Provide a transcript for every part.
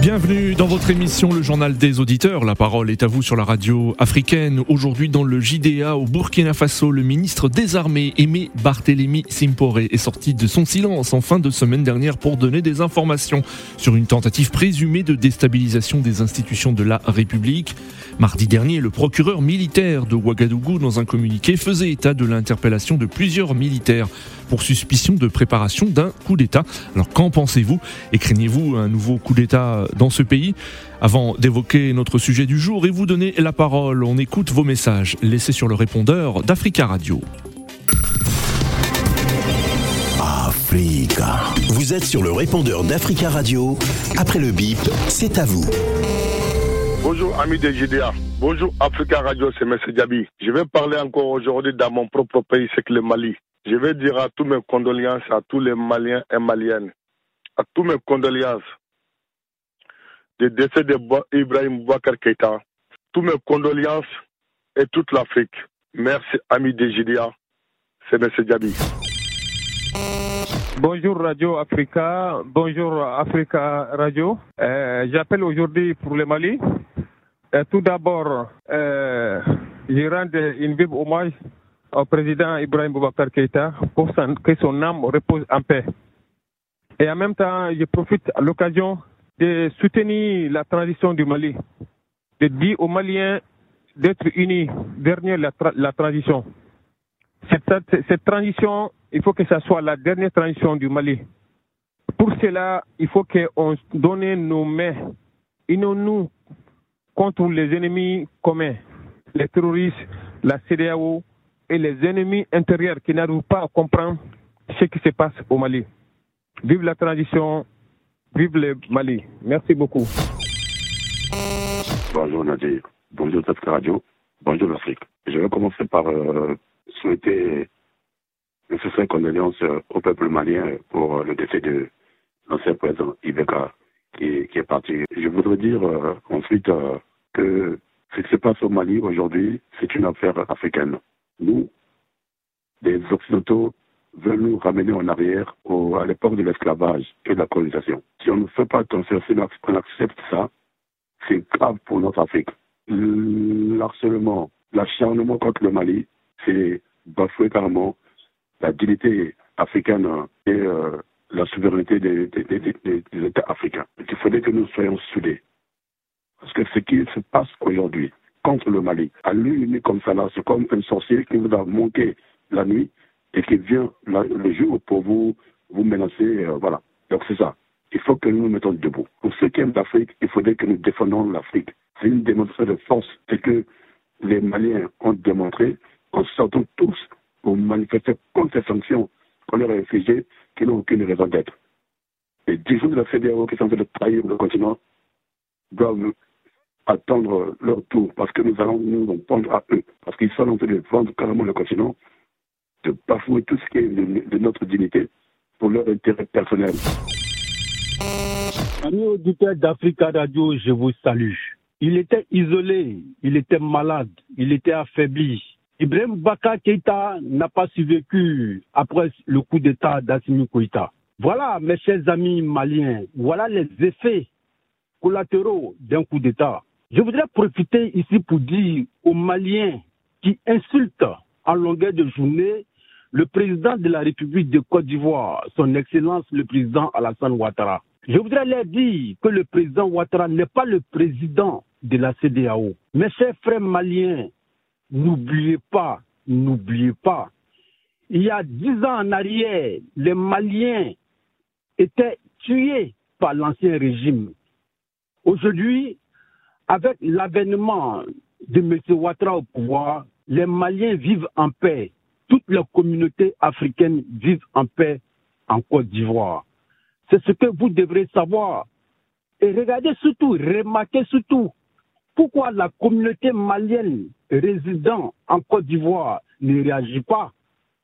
Bienvenue dans votre émission Le Journal des Auditeurs. La parole est à vous sur la radio africaine. Aujourd'hui, dans le JDA au Burkina Faso, le ministre des Armées, Aimé Barthélémy Simpore, est sorti de son silence en fin de semaine dernière pour donner des informations sur une tentative présumée de déstabilisation des institutions de la République. Mardi dernier, le procureur militaire de Ouagadougou, dans un communiqué, faisait état de l'interpellation de plusieurs militaires pour suspicion de préparation d'un coup d'État. Alors qu'en pensez-vous? Et craignez-vous un nouveau coup d'État dans ce pays? Avant d'évoquer notre sujet du jour et vous donner la parole, on écoute vos messages laissés sur le répondeur d'Africa Radio. Africa. Vous êtes sur le répondeur d'Africa Radio. Après le bip, c'est à vous. Bonjour amis de GDA. Bonjour Africa Radio, c'est M. Diaby. Je vais parler encore aujourd'hui dans mon propre pays, c'est que le Mali. Je vais dire à tous mes condoléances à tous les Maliens et Maliennes, à tous mes condoléances du décès d'Ibrahim Bouakar Keïta, tous mes condoléances et toute l'Afrique. Merci, amis des GDA. C'est M. Diaby. Bonjour Radio Africa, bonjour Africa Radio. Euh, J'appelle aujourd'hui pour le Mali. Euh, tout d'abord, euh, je rends une vive hommage au président Ibrahim Boubacar Keïta pour que son âme repose en paix. Et en même temps, je profite à l'occasion de soutenir la transition du Mali, de dire aux Maliens d'être unis derrière la, la transition. Cette, transition, il faut que ce soit la dernière transition du Mali. Pour cela, il faut qu'on donne nos mains, unons-nous contre les ennemis communs, les terroristes, la CDAO, et les ennemis intérieurs qui n'arrivent pas à comprendre ce qui se passe au Mali. Vive la transition, vive le Mali. Merci beaucoup. Bonjour Nadir, bonjour Tafka Radio, bonjour l'Afrique. Je vais commencer par euh, souhaiter nécessaire condoléances euh, au peuple malien pour euh, le décès de l'ancien président Ibeka qui, qui, est parti. Je voudrais dire euh, ensuite que ce qui se passe au Mali aujourd'hui, c'est une affaire africaine nous, les Occidentaux, veulent nous ramener en arrière au, à l'époque de l'esclavage et de la colonisation. Si on ne fait pas attention, si on accepte ça, c'est grave pour notre Afrique. L'harcèlement, l'acharnement contre le Mali, c'est bafouer carrément la dignité africaine et euh, la souveraineté des, des, États africains. Il faudrait que nous soyons soudés. Parce que ce qui se passe aujourd'hui, contre le Mali. À lui, comme ça là, c'est comme un sorcier qui vous a manqué la nuit et qui vient le jour pour vous, vous menacer. Euh, voilà. Donc c'est ça. Il faut que nous nous mettons debout. Pour ceux qui aiment l'Afrique, il faudrait que nous défendons l'Afrique. C'est une démonstration de force et que les Maliens ont démontré en sortant tous pour manifester contre ces sanctions qu'on leur a infligées qui n'ont aucune raison d'être. Les dirigeants de la fédération qui sont en train de trahir le continent doivent attendre leur tour parce que nous allons nous en à eux. Parce qu'ils sont en train de vendre carrément le continent, de bafouer tout ce qui est de, notre dignité pour leur intérêt personnel. Amis auditeurs d'Africa Radio, je vous salue. Il était isolé, il était malade, il était affaibli. Ibrahim Baka Keïta n'a pas survécu après le coup d'État d'Assimi Koïta. Voilà, mes chers amis maliens, voilà les effets collatéraux d'un coup d'État. Je voudrais profiter ici pour dire aux Maliens qui insultent en longueur de journée le président de la République de Côte d'Ivoire, son Excellence le président Alassane Ouattara. Je voudrais leur dire que le président Ouattara n'est pas le président de la CDAO. Mes chers frères maliens, n'oubliez pas, n'oubliez pas, il y a dix ans en arrière, les Maliens étaient tués par l'ancien régime. Aujourd'hui, avec l'avènement de M. Ouattara au pouvoir, les Maliens vivent en paix. Toutes les communautés africaines vivent en paix en Côte d'Ivoire. C'est ce que vous devrez savoir. Et regardez surtout, remarquez surtout, pourquoi la communauté malienne résidant en Côte d'Ivoire ne réagit pas.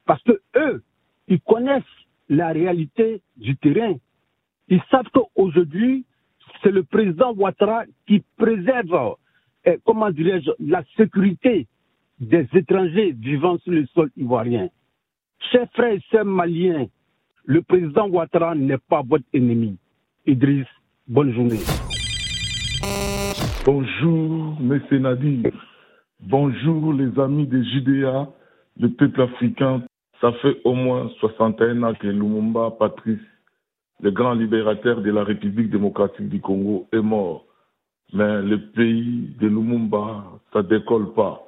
Parce que eux, ils connaissent la réalité du terrain. Ils savent qu'aujourd'hui, c'est le président Ouattara qui préserve, eh, comment dirais-je, la sécurité des étrangers vivant sur le sol ivoirien. Chers frères et sœurs maliens, le président Ouattara n'est pas votre ennemi. Idriss, bonne journée. Bonjour, M. Nadir. Bonjour, les amis des JDA, le peuple africain. Ça fait au moins 61 ans que Lumumba Patrice, le grand libérateur de la République démocratique du Congo, est mort. Mais le pays de Lumumba, ça décolle pas.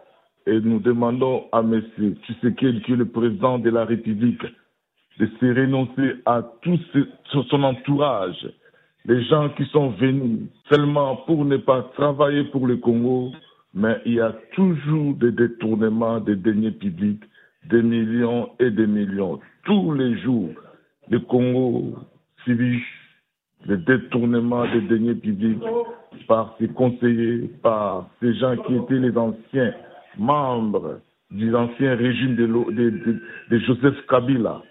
Et nous demandons à M. Tshisekedi, qui est le président de la République, de se renoncer à tout son entourage, les gens qui sont venus seulement pour ne pas travailler pour le Congo, mais il y a toujours des détournements des deniers publics, des millions et des millions. Tous les jours, le Congo subit le détournement des deniers publics par ses conseillers, par ces gens qui étaient les anciens membres du ancien régime de Joseph Kabila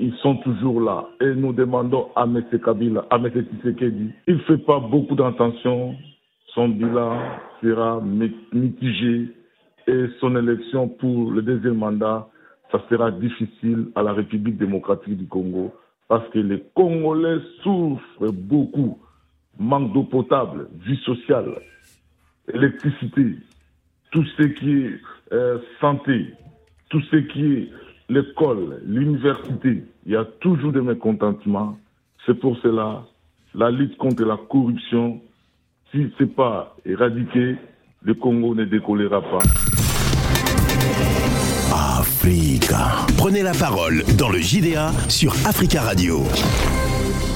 ils sont toujours là. Et nous demandons à M. Kabila, à M. Tshisekedi, il ne fait pas beaucoup d'intention. Son bilan sera mitigé et son élection pour le deuxième mandat, ça sera difficile à la République démocratique du Congo parce que les Congolais souffrent beaucoup. Manque d'eau potable, vie sociale, électricité, tout ce qui est euh, santé, tout ce qui est l'école, l'université, il y a toujours des mécontentements. C'est pour cela, la lutte contre la corruption, si ce n'est pas éradiqué, le Congo ne décollera pas. Prenez la parole dans le JDA sur Africa Radio.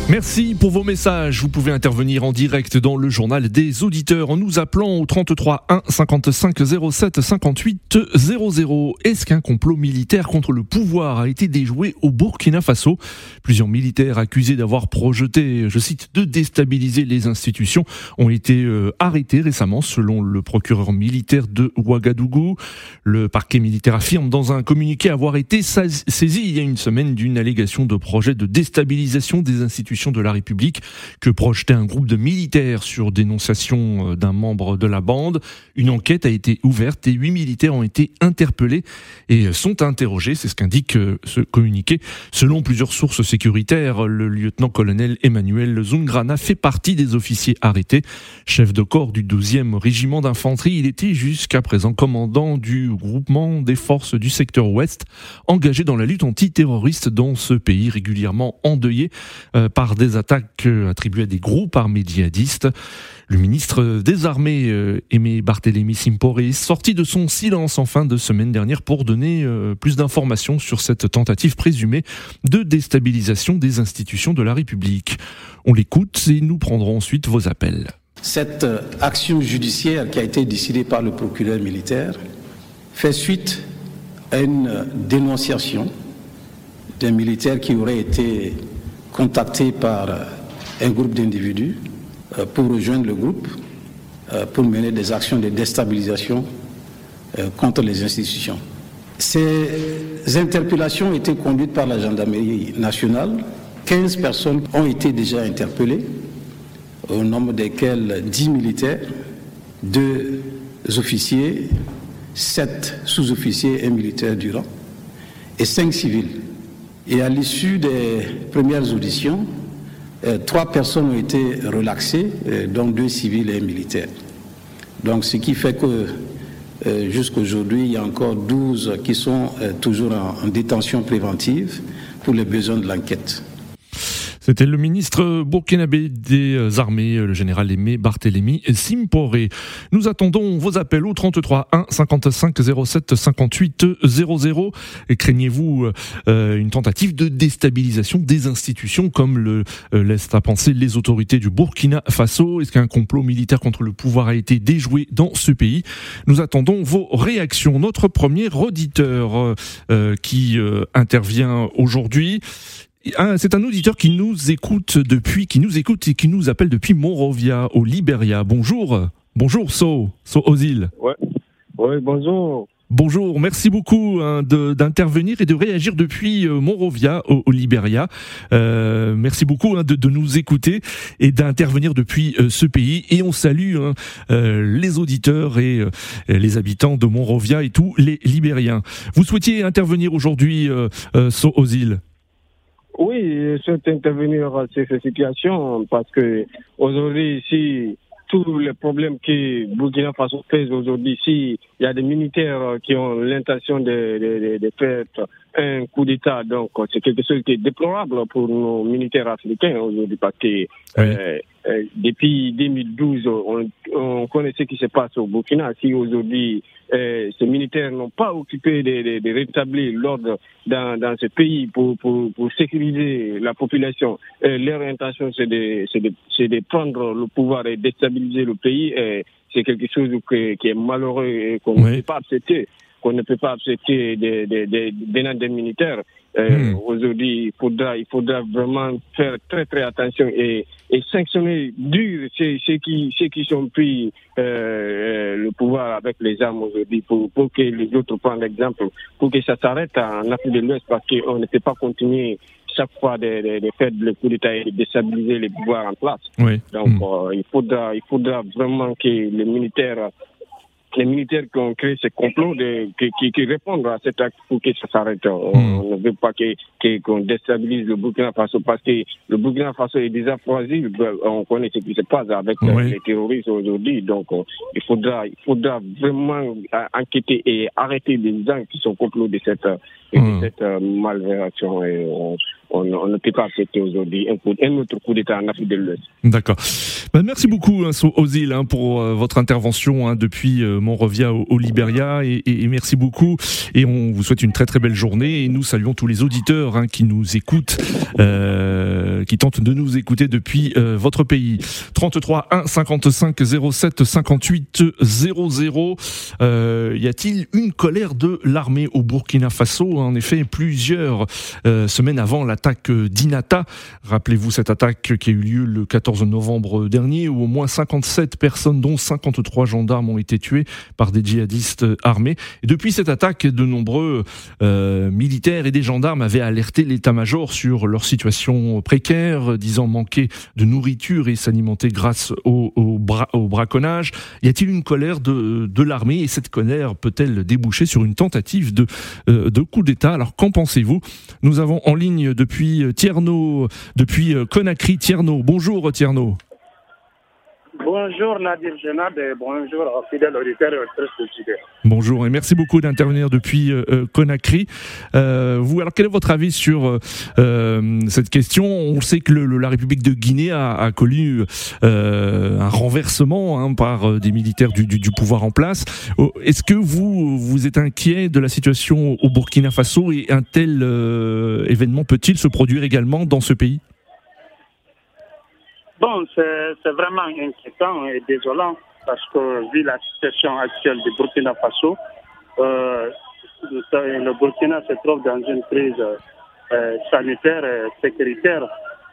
Merci pour vos messages. Vous pouvez intervenir en direct dans le journal des auditeurs en nous appelant au 33 1 55 07 58 00. Est-ce qu'un complot militaire contre le pouvoir a été déjoué au Burkina Faso? Plusieurs militaires accusés d'avoir projeté, je cite, de déstabiliser les institutions ont été euh, arrêtés récemment selon le procureur militaire de Ouagadougou. Le parquet militaire affirme dans un communiqué avoir été saisi il y a une semaine d'une allégation de projet de déstabilisation des institutions de la République que projetait un groupe de militaires sur dénonciation euh, d'un membre de la bande. Une enquête a été ouverte et huit militaires ont été interpellés et sont interrogés. C'est ce qu'indique euh, ce communiqué. Selon plusieurs sources sécuritaires, le lieutenant-colonel Emmanuel Zungrana fait partie des officiers arrêtés. Chef de corps du 12e régiment d'infanterie, il était jusqu'à présent commandant du groupement des forces du secteur ouest engagé dans la lutte antiterroriste dans ce pays régulièrement endeuillé euh, par par des attaques euh, attribuées à des groupes armés djihadistes. Le ministre des Armées, euh, Aimé Barthélémy Simpore, est sorti de son silence en fin de semaine dernière pour donner euh, plus d'informations sur cette tentative présumée de déstabilisation des institutions de la République. On l'écoute et nous prendrons ensuite vos appels. Cette action judiciaire qui a été décidée par le procureur militaire fait suite à une dénonciation d'un militaire qui aurait été contacté par euh, un groupe d'individus euh, pour rejoindre le groupe euh, pour mener des actions de déstabilisation contre les institutions. Ces interpellations ont été conduites par la gendarmerie nationale. 15 personnes ont été déjà interpellées, au nombre desquelles 10 militaires, 2 officiers, 7 sous-officiers et militaires du rang, et 5 civils. Et à l'issue des premières auditions, euh, trois personnes ont été relaxées, euh, dont deux civils et un militaire. Donc ce qui fait que euh, jusqu'à aujourd'hui, il y a encore 12 qui sont toujours en détention préventive pour les besoins de l'enquête. C'était le ministre burkinabé des Armées, le général Aimé Barthélémy Simporé. Nous attendons vos appels au 33 1 55 07 58 00. Craignez-vous euh, une tentative de déstabilisation des institutions comme le euh, laissent à penser les autorités du Burkina Faso? Est-ce qu'un complot militaire contre le pouvoir a été déjoué dans ce pays? Nous attendons vos réactions. Notre premier auditeur euh, qui intervient aujourd'hui c'est un auditeur qui nous écoute depuis, qui nous écoute et qui nous appelle depuis Monrovia, au Liberia. Bonjour. Bonjour, So, So Ozil. Ouais. Ouais, bonjour. Bonjour, merci beaucoup hein, d'intervenir et de réagir depuis euh, Monrovia au, Libéria. Euh, merci beaucoup hein, de, de, nous écouter et d'intervenir depuis euh, ce pays. Et on salue hein, les auditeurs et les habitants de Monrovia et tous les Libériens. Vous souhaitiez intervenir aujourd'hui aux îles oui, je souhaite intervenir sur cette situation parce que aujourd'hui, ici, tous les problèmes que Burkina Faso fait aujourd'hui, ici, il y a des militaires qui ont l'intention de, de, de, faire un coup d'État. Donc, c'est quelque chose qui est déplorable pour nos militaires africains aujourd'hui parce que euh, euh, depuis 2012, on, on, connaît ce qui se passe au Burkina. Si aujourd'hui, euh, ces militaires n'ont pas occupé de, de, rétablir l'ordre dans, dans, ce pays pour, pour, pour sécuriser la population, euh, leur intention, c'est de, de, de, prendre le pouvoir et déstabiliser le pays. c'est quelque chose qui est malheureux et qu'on ne peut pas accepter qu'on ne peut pas accepter des, des, des, des militaires. Euh, hmm. Aujourd'hui, il faudra, il faudra vraiment faire très très attention et, et sanctionner dur ceux, ceux, qui, ceux qui sont pris euh, euh, le pouvoir avec les armes aujourd'hui pour, pour que les autres prennent l'exemple, pour que ça s'arrête en Afrique de l'Ouest parce qu'on ne peut pas continuer chaque fois de, de, faire le coup d'État et de déstabiliser les pouvoirs en place. Oui. Donc, hmm. euh, il, faudra, il faudra vraiment que les militaires les militaires qui ont créé ce complot de, qui, qui, qui, répondent à cet acte pour que ça s'arrête. On, hmm. ne veut pas qu'on déstabilise le Burkina Faso parce que le Burkina Faso est déjà fragile. On connaît ce qui se passe avec les terroristes aujourd'hui. Donc, il faudra, il faudra vraiment enquêter et arrêter les gens qui sont complots de cette, de hmm. cette euh, malversation. Et on, on, ne peut pas accepter aujourd'hui un, autre coup d'État en Afrique de l'Ouest. D'accord. Ben, merci beaucoup, hein, Ozil, hein, pour euh, votre intervention hein, depuis euh, Monrovia au, au Libéria. Et, et, merci beaucoup. Et on vous souhaite une très très belle journée. Et nous saluons tous les auditeurs hein, qui nous écoutent, euh, qui tentent de nous écouter depuis euh, votre pays. 33 1 55 07 58 00. y a-t-il une colère de l'armée au Burkina Faso? En effet, plusieurs semaines avant la d'Inata. Rappelez-vous cette attaque qui a eu lieu le 14 novembre dernier où au moins 57 personnes dont 53 gendarmes ont été tués par des djihadistes armés. Depuis cette attaque, de nombreux euh, militaires et des gendarmes avaient alerté l'état-major sur leur situation précaire, disant manquer de nourriture et s'alimenter grâce au, braconnage. Y a-t-il une colère de, de l'armée? Et cette colère peut-elle déboucher sur une tentative de, euh, de coup d'État? Alors qu'en pensez-vous? Nous avons en ligne depuis depuis euh, euh, Conakry. Tierno, bonjour Tierno. Bonjour Nadir Genad et bonjour fidèles auditeurs et Bonjour et merci beaucoup d'intervenir depuis euh, Conakry. vous, alors quel est votre avis sur cette question? On sait que le, la République de Guinée a, a connu un renversement hein, par des militaires du, du, du, pouvoir en place. Est-ce que vous, vous êtes inquiet de la situation au Burkina Faso et un tel événement peut-il se produire également dans ce pays? Bon, c'est vraiment inquiétant et désolant parce que vu la situation actuelle du Burkina Faso, euh, le Burkina se trouve dans une crise euh, sanitaire et sécuritaire.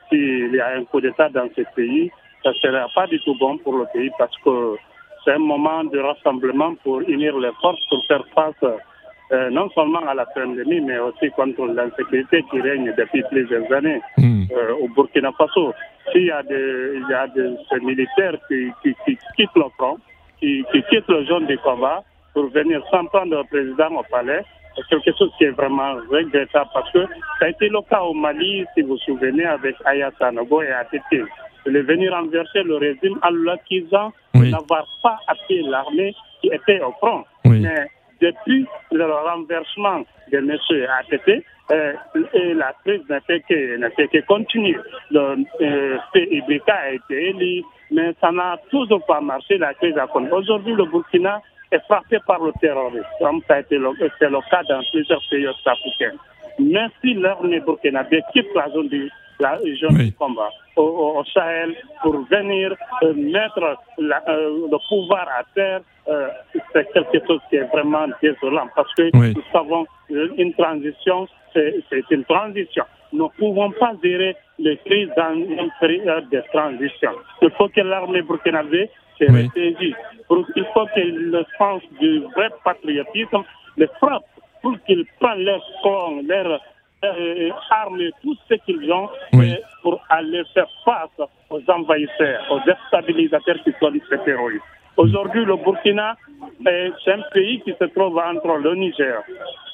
S'il y a un coup d'État dans ce pays, ça ne sera pas du tout bon pour le pays parce que c'est un moment de rassemblement pour unir les forces pour faire face euh, non seulement à la pandémie, mais aussi contre l'insécurité qui règne depuis plusieurs années hmm. au Burkina Faso. S'il y a des, il y a des militaires qui, qui, qui, quittent le front, qui, qui quittent le zone du combat pour venir s'en prendre au président au palais, c'est quelque chose qui est vraiment regrettable parce que ça a été le cas au Mali, si vous vous souvenez, avec Aya Sanogo et Atiti. De venir renverser le régime en l'accusant oui. n'avoir pas appuyé l'armée qui était au front. Mais depuis le renversement de M. ATP, euh, et la crise n'a fait que, fait que continuer. Le euh, a été élu, mais ça n'a toujours pas marché, la crise a continué. Aujourd'hui, le Burkina est frappé par le terrorisme, comme ça a été le, c'est le cas dans plusieurs pays africains. Merci l'armée burkinabé quitte la zone du la région du combat au, au, Sahel pour venir euh, mettre la, euh, le pouvoir à terre, euh, c'est quelque chose qui est vraiment désolant parce que oui. nous savons une transition, c'est une transition. Nous ne pouvons pas gérer les crises dans une période de transition. Il faut que l'armée burkinabé se oui. ressaisit. Il faut que le sens du vrai patriotisme les frappe pour qu'ils prennent leurs corps, leurs euh, armes, tout ce qu'ils ont pour aller faire face aux envahisseurs, aux déstabilisateurs qui sont ces terroristes. Aujourd'hui, le Burkina, c'est un pays qui se trouve entre le Niger,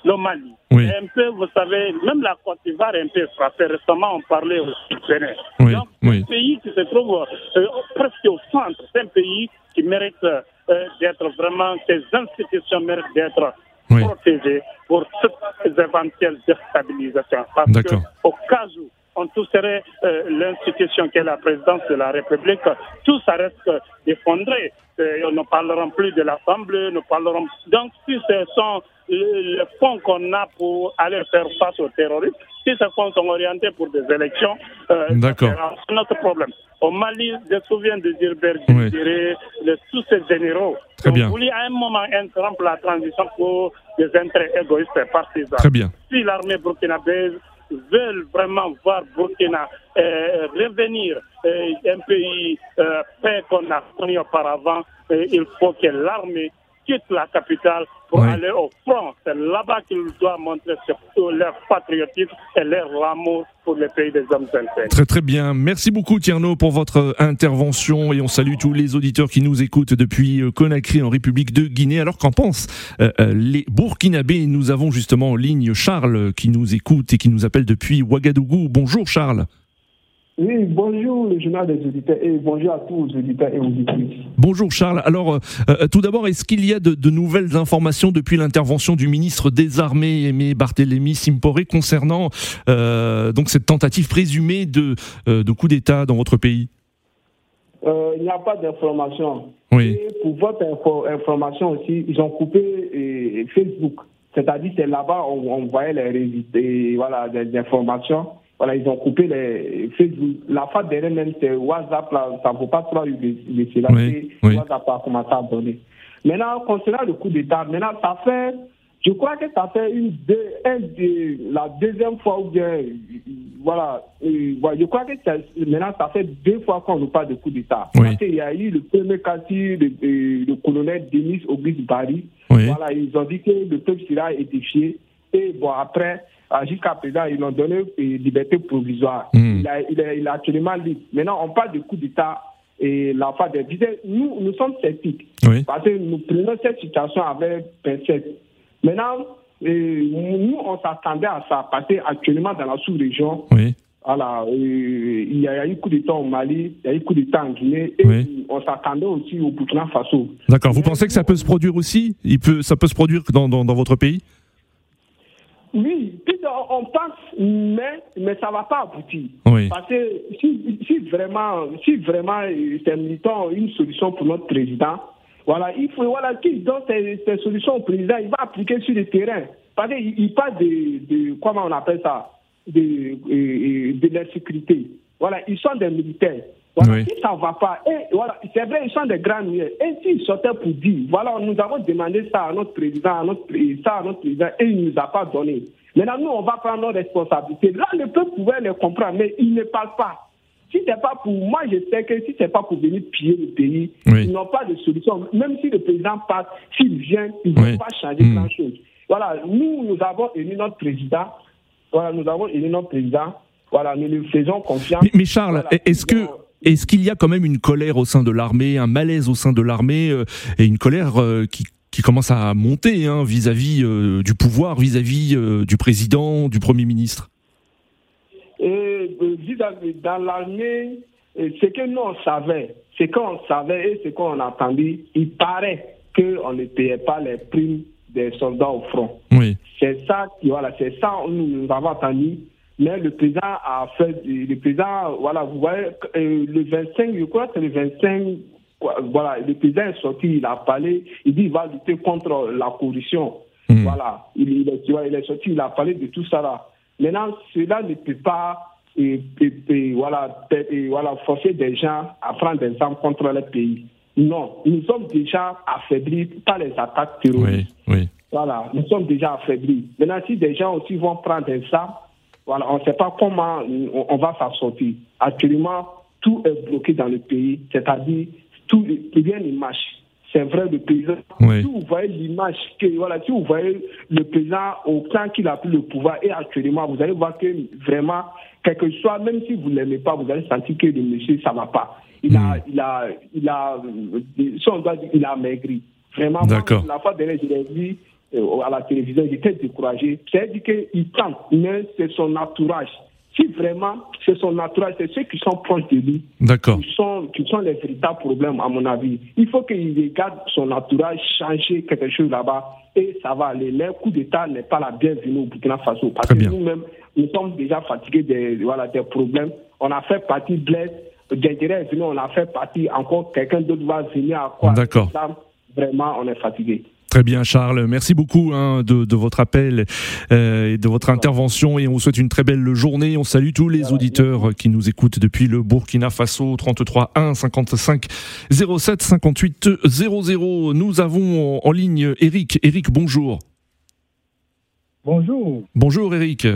le Mali. Et un peu, vous savez, même la Côte d'Ivoire est un peu frappée. Récemment, on parlait au Bénin. Donc, c'est un pays qui se trouve euh, presque au centre. C'est un pays qui mérite euh, d'être vraiment, ses institutions méritent d'être protégées pour toutes les éventuelles déstabilisations. Parce qu'au cas où on toucherait euh, l'institution qui est la présidence de la République, tout ça reste effondré. Euh, nous ne parlerons plus de l'Assemblée, nous parlerons. Donc, si ce sont les fonds qu'on a pour aller faire face aux terroristes, si ces fonds sont orientés pour des élections, euh, c'est notre problème. Au Mali, je me souviens de Gilbert oui. de tous ces généraux. Très bien. voulait à un moment interrompre la transition pour des intérêts égoïstes partisans. Très bien. Si l'armée burkinabèse veulent vraiment voir Burkina euh, revenir euh, un pays euh, paix qu'on a connu auparavant, il faut que l'armée quitte la capitale pour aller au front. C'est là-bas qu'ils doivent montrer surtout leur patriotisme et leur amour pour le pays des hommes sincères. Très très bien. Merci beaucoup Tierno pour votre intervention et on salue tous les auditeurs qui nous écoutent depuis euh, Conakry en République de Guinée. Alors qu'en pensent euh, euh, les Burkinabés? Nous avons justement en ligne Charles qui nous écoute et qui nous appelle depuis Ouagadougou. Bonjour Charles. Oui, bonjour le journal des auditeurs et bonjour à tous les auditeurs et auditrices. Bonjour Charles. Alors, euh, euh, tout d'abord, est-ce qu'il y a de, nouvelles informations depuis l'intervention du ministre des Armées, Aimé Barthélémy Simporé, concernant euh, donc cette tentative présumée de, de coup d'État dans votre pays? Il n'y a pas d'information. Oui. pour votre information aussi, ils ont coupé Facebook. C'est-à-dire c'est là-bas où on voyait les, voilà, des informations voilà, ils ont coupé les Facebook. La fois derrière même, c'est WhatsApp, là, ça ne vaut pas trop les oui, oui. WhatsApp a commencé à donner. Maintenant, concernant le coup d'État, maintenant, ça fait, je crois que ça fait une, deux, un, la deuxième fois ou bien, voilà, je crois que maintenant, ça fait deux fois qu'on nous parle de coup d'État. Parce qu'il y a eu le premier cas le, le colonel Denis Auguste Barry. Voilà, ils ont dit que le peuple sera édifié. Et bon, après, jusqu'à présent, ils ont donné une liberté provisoire. Hmm. Il, a, il, est, actuellement libre. Maintenant, on parle de coup d'État et la fin des Nous, nous sommes sceptiques. Parce que nous prenons cette situation avec pincette. Maintenant, nous, on s'attendait à ça. Parce qu'actuellement, dans la sous-région, voilà, il y a eu coup d'État au Mali, il y a eu coup d'État en Guinée, et on s'attendait aussi au Burkina Faso. D'accord. Vous pensez que ça peut se produire aussi? Il peut, Ça peut se produire dans, dans, dans votre pays? Oui, on pense, mais, mais ça ne va pas aboutir. Parce que si, si vraiment, si vraiment c'est une solution pour notre président, voilà, il faut voilà, qu'il donne ces, solutions au président, il va appliquer sur le terrain. Parce qu'il il parle de, de, comment on appelle ça, de, de, de l'insécurité. Voilà, ils sont des militaires. Voilà, si ça ne va pas, et voilà, c'est vrai, ils sont des grands nuits. Et s'ils sortaient pour dire, voilà, nous avons demandé ça à notre président, à notre, ça à notre président, et il ne nous a pas donné. Maintenant, nous, on va prendre nos responsabilités. Là, le peuple pouvait les comprendre, mais ils ne parlent pas. Si c'est pas pour moi, je sais que si c'est pas pour venir piller le pays, ils n'ont pas de solution. Même si le président passe, s'il vient, ils ne vont pas changer mmh. grand-chose. Voilà, nous, nous avons élu notre président. Voilà, nous avons élu notre président. Voilà, nous lui faisons confiance. Mais, Charles, est-ce que est-ce qu'il y a quand même une colère au sein de l'armée, un malaise au sein de l'armée euh, et une colère euh, qui, qui commence à monter hein, vis-à-vis euh, du pouvoir, vis-à-vis du président, du Premier ministre et, Dans l'armée, ce que nous on savait, ce qu'on savait et ce qu'on a entendu, il paraît qu'on ne payait pas les primes des soldats au front. Oui. C'est ça, voilà, c'est ça que nous avons entendu. Mais le président a fait, le président, voilà, vous voyez, euh, le 25, je crois que c'est le 25, voilà, le président est sorti, il a parlé, il dit qu'il va lutter contre la corruption. Hmm. Voilà, il, il, est, il, est, sorti, il a parlé de tout ça là. Maintenant, cela ne peut pas et, et, voilà, et, voilà, forcer des gens à prendre des armes contre le pays. Non, nous sommes déjà affaiblis par les attaques terroristes. Oui, oui. Voilà, nous sommes déjà affaiblis. Maintenant, si des gens aussi vont prendre des armes, voilà, on ne sait pas comment on va s'en sortir. Actuellement, tout est bloqué dans le pays, c'est-à-dire tout rien ne marche. c'est vrai, le président. Si vous voyez l'image, que, voilà, si vous voyez le président au temps qu'il a pris le pouvoir et actuellement, vous allez voir que vraiment, quel que soit, même si vous ne l'aimez pas, vous allez sentir que le monsieur, ça ne va pas. Il, a, hmm. il, a, il, a, si on doit dire, il a maigri. Vraiment, la fois dernière, je l'ai vu euh, à la télévision, il était découragé. C'est-à-dire qu'il tente, mais c'est son entourage si vraiment c'est son entourage, c'est ceux qui sont proches de lui, qui sont, qui sont les véritables problèmes, à mon avis. Il faut qu'il regarde son entourage changer quelque chose là-bas et ça va aller. Le coup d'État n'est pas la bienvenue au Burkina Faso parce que nous-mêmes, nous sommes déjà fatigués des, voilà, des problèmes. On a fait partie de l'aide, venu, on a fait partie, encore quelqu'un d'autre va venir à quoi D'accord. Vraiment, on est fatigué. Très bien, Charles. Merci beaucoup hein, de, votre appel euh, et de votre intervention. Et on vous souhaite une très belle journée. On salue tous les auditeurs qui nous écoutent depuis le Burkina Faso 33 1 55 07 58 00. Nous avons en, ligne Eric. Eric, bonjour. Bonjour. Bonjour, Eric.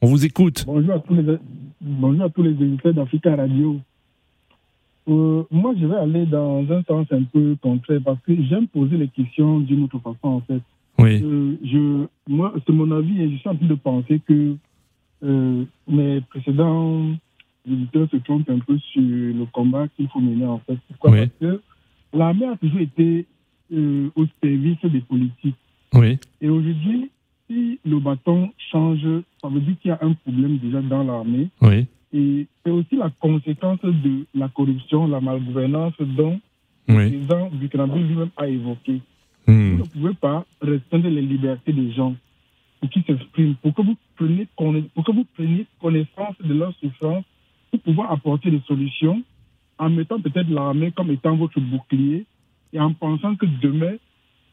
On vous écoute. Bonjour à tous les, bonjour à tous les auditeurs d'Africa Radio. Euh, moi, je vais aller dans un sens un peu contraire parce que j'aime poser les questions d'une autre façon, en fait. Oui. Euh, je, moi, c'est mon avis et je suis en train de penser que euh, mes précédents visiteurs se trompent un peu sur le combat qu'il faut mener, en fait. Pourquoi? Parce que l'armée a toujours été au service des politiques. Oui. Et aujourd'hui, si le bâton change, ça veut dire qu'il y a un problème déjà dans l'armée. Oui. Et c'est aussi la conséquence de la corruption, la malgouvernance dont le président Burkinabé lui-même a évoqué. Hmm. Vous ne pouvez pas restreindre les libertés des gens pour qu'ils s'expriment, pour que vous preniez, pour que vous preniez connaissance de leurs souffrances, pour pouvoir apporter des solutions, en mettant peut-être l'armée comme étant votre bouclier et en pensant que demain,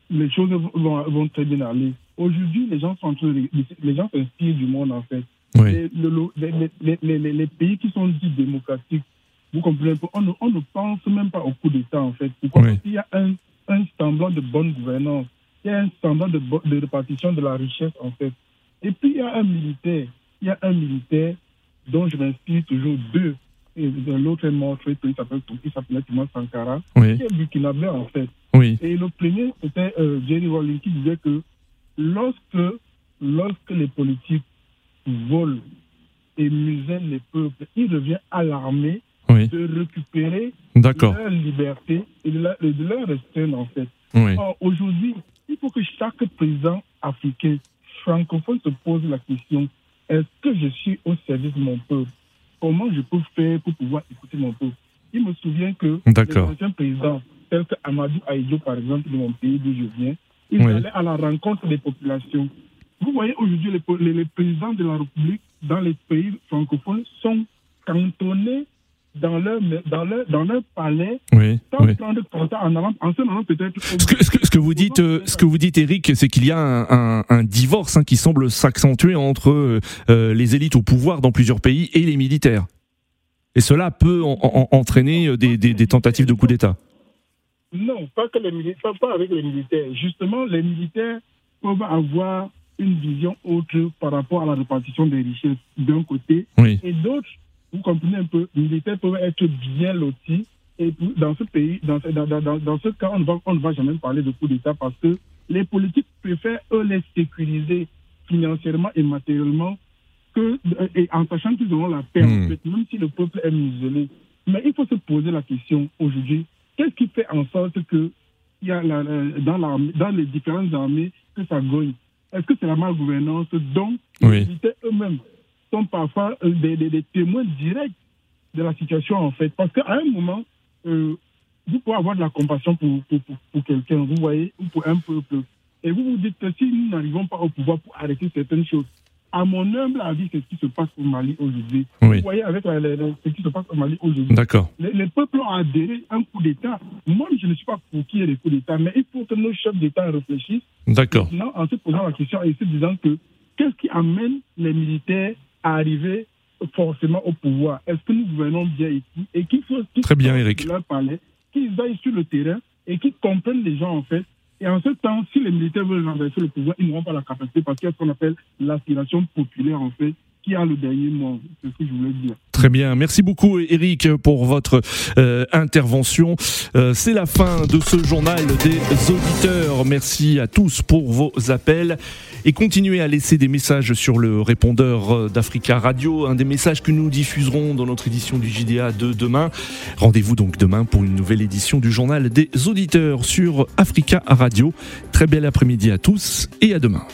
les choses vont, vont très bien aller. Aujourd'hui, les gens sont les gens s'inspirent du monde en fait. Les, les, pays qui sont dits démocratiques, vous comprenez, on ne, on ne pense même pas au coup d'État, en fait. Pourquoi? Parce qu'il y a un, un, semblant de bonne gouvernance, il y a un semblant de, de, répartition de la richesse, en fait. Et puis, il y a un militaire, il y a un militaire dont je m'inspire toujours deux. L'autre est mort, il s'appelle il s'appelait Thomas Sankara, oui. qui est burkinabé, en fait. Oui. Et le premier, c'était euh, Jerry Rawlings qui disait que lorsque, lorsque les politiques volent et musellent les peuples, il revient à l'armée de récupérer leur liberté et de, leur restreindre en fait. Aujourd'hui, il faut que chaque président africain francophone se pose la question est-ce que je suis au service de mon peuple? Comment je peux faire pour pouvoir écouter mon peuple? Il me souvient que les anciens présidents, tels que Amadou Aïdjo, par exemple, de mon pays d'où je viens, ils allaient à la rencontre des populations. Vous voyez aujourd'hui les, les, présidents de la République dans les pays francophones sont cantonnés dans leur, dans leur, dans leur palais oui, sans prendre contact en allant, en allant peut-être. Ce que, ce, que, vous dites, euh, ce que vous dites, Eric, c'est qu'il y a un, un, divorce hein, qui semble s'accentuer entre euh, euh, les élites au pouvoir dans plusieurs pays et les militaires. Et cela peut entraîner des, des, des, tentatives de coup d'État. Non, pas que les militaires, pas avec les militaires. Justement, les militaires peuvent avoir une vision autre par rapport à la répartition des richesses d'un côté. Et d'autres, vous comprenez un peu, les militaires peuvent être bien lotis. Et dans ce pays, dans, dans, dans, ce cas, on ne, va, on ne va jamais parler de coup d'État parce que les politiques préfèrent, eux, les sécuriser financièrement et matériellement que, et en sachant qu'ils auront la paix, hmm. même si le peuple est muselé. Mais il faut se poser la question aujourd'hui, qu'est-ce qui fait en sorte que il y a la, dans, dans les différentes armées que ça gagne? Est-ce que c'est la malgouvernance dont les militaires eux-mêmes? Sont parfois euh, des, témoins directs de la situation, en fait. Parce qu'à un moment, euh, vous pouvez avoir de la compassion pour, pour, quelqu'un, vous voyez, ou pour un peuple. Et vous vous dites que si nous n'arrivons pas au pouvoir pour arrêter certaines choses, à mon humble avis, c'est ce qui se passe au Mali aujourd'hui. Vous voyez avec ce qui se passe au Mali aujourd'hui. D'accord. Les, peuples ont adhéré à un coup d'État. Moi, je ne suis pas pour qu'il y ait des coups d'État, mais il faut que nos chefs d'État réfléchissent. D'accord. En se posant la question et se disant que qu'est-ce qui amène les militaires à arriver forcément au pouvoir? Est-ce que nous gouvernons bien ici Et qu'il faut Très bien, Eric. leur parler, qu'ils aillent sur le terrain et qu'ils comprennent les gens en fait et en ce temps, si les militaires veulent renverser le pouvoir, ils n'auront pas la capacité parce qu'il y a ce qu'on appelle l'aspiration populaire, en fait, le dernier mot. C'est ce que je voulais dire. Très bien. Merci beaucoup, Eric, pour votre euh, intervention. Euh, c'est la fin de ce journal des auditeurs. Merci à tous pour vos appels. Et continuez à laisser des messages sur le répondeur euh, d'Africa Radio, un des messages que nous diffuserons dans notre édition du JDA de demain. Rendez-vous donc demain pour une nouvelle édition du journal des auditeurs sur Africa Radio. Très bel après-midi à tous et à demain.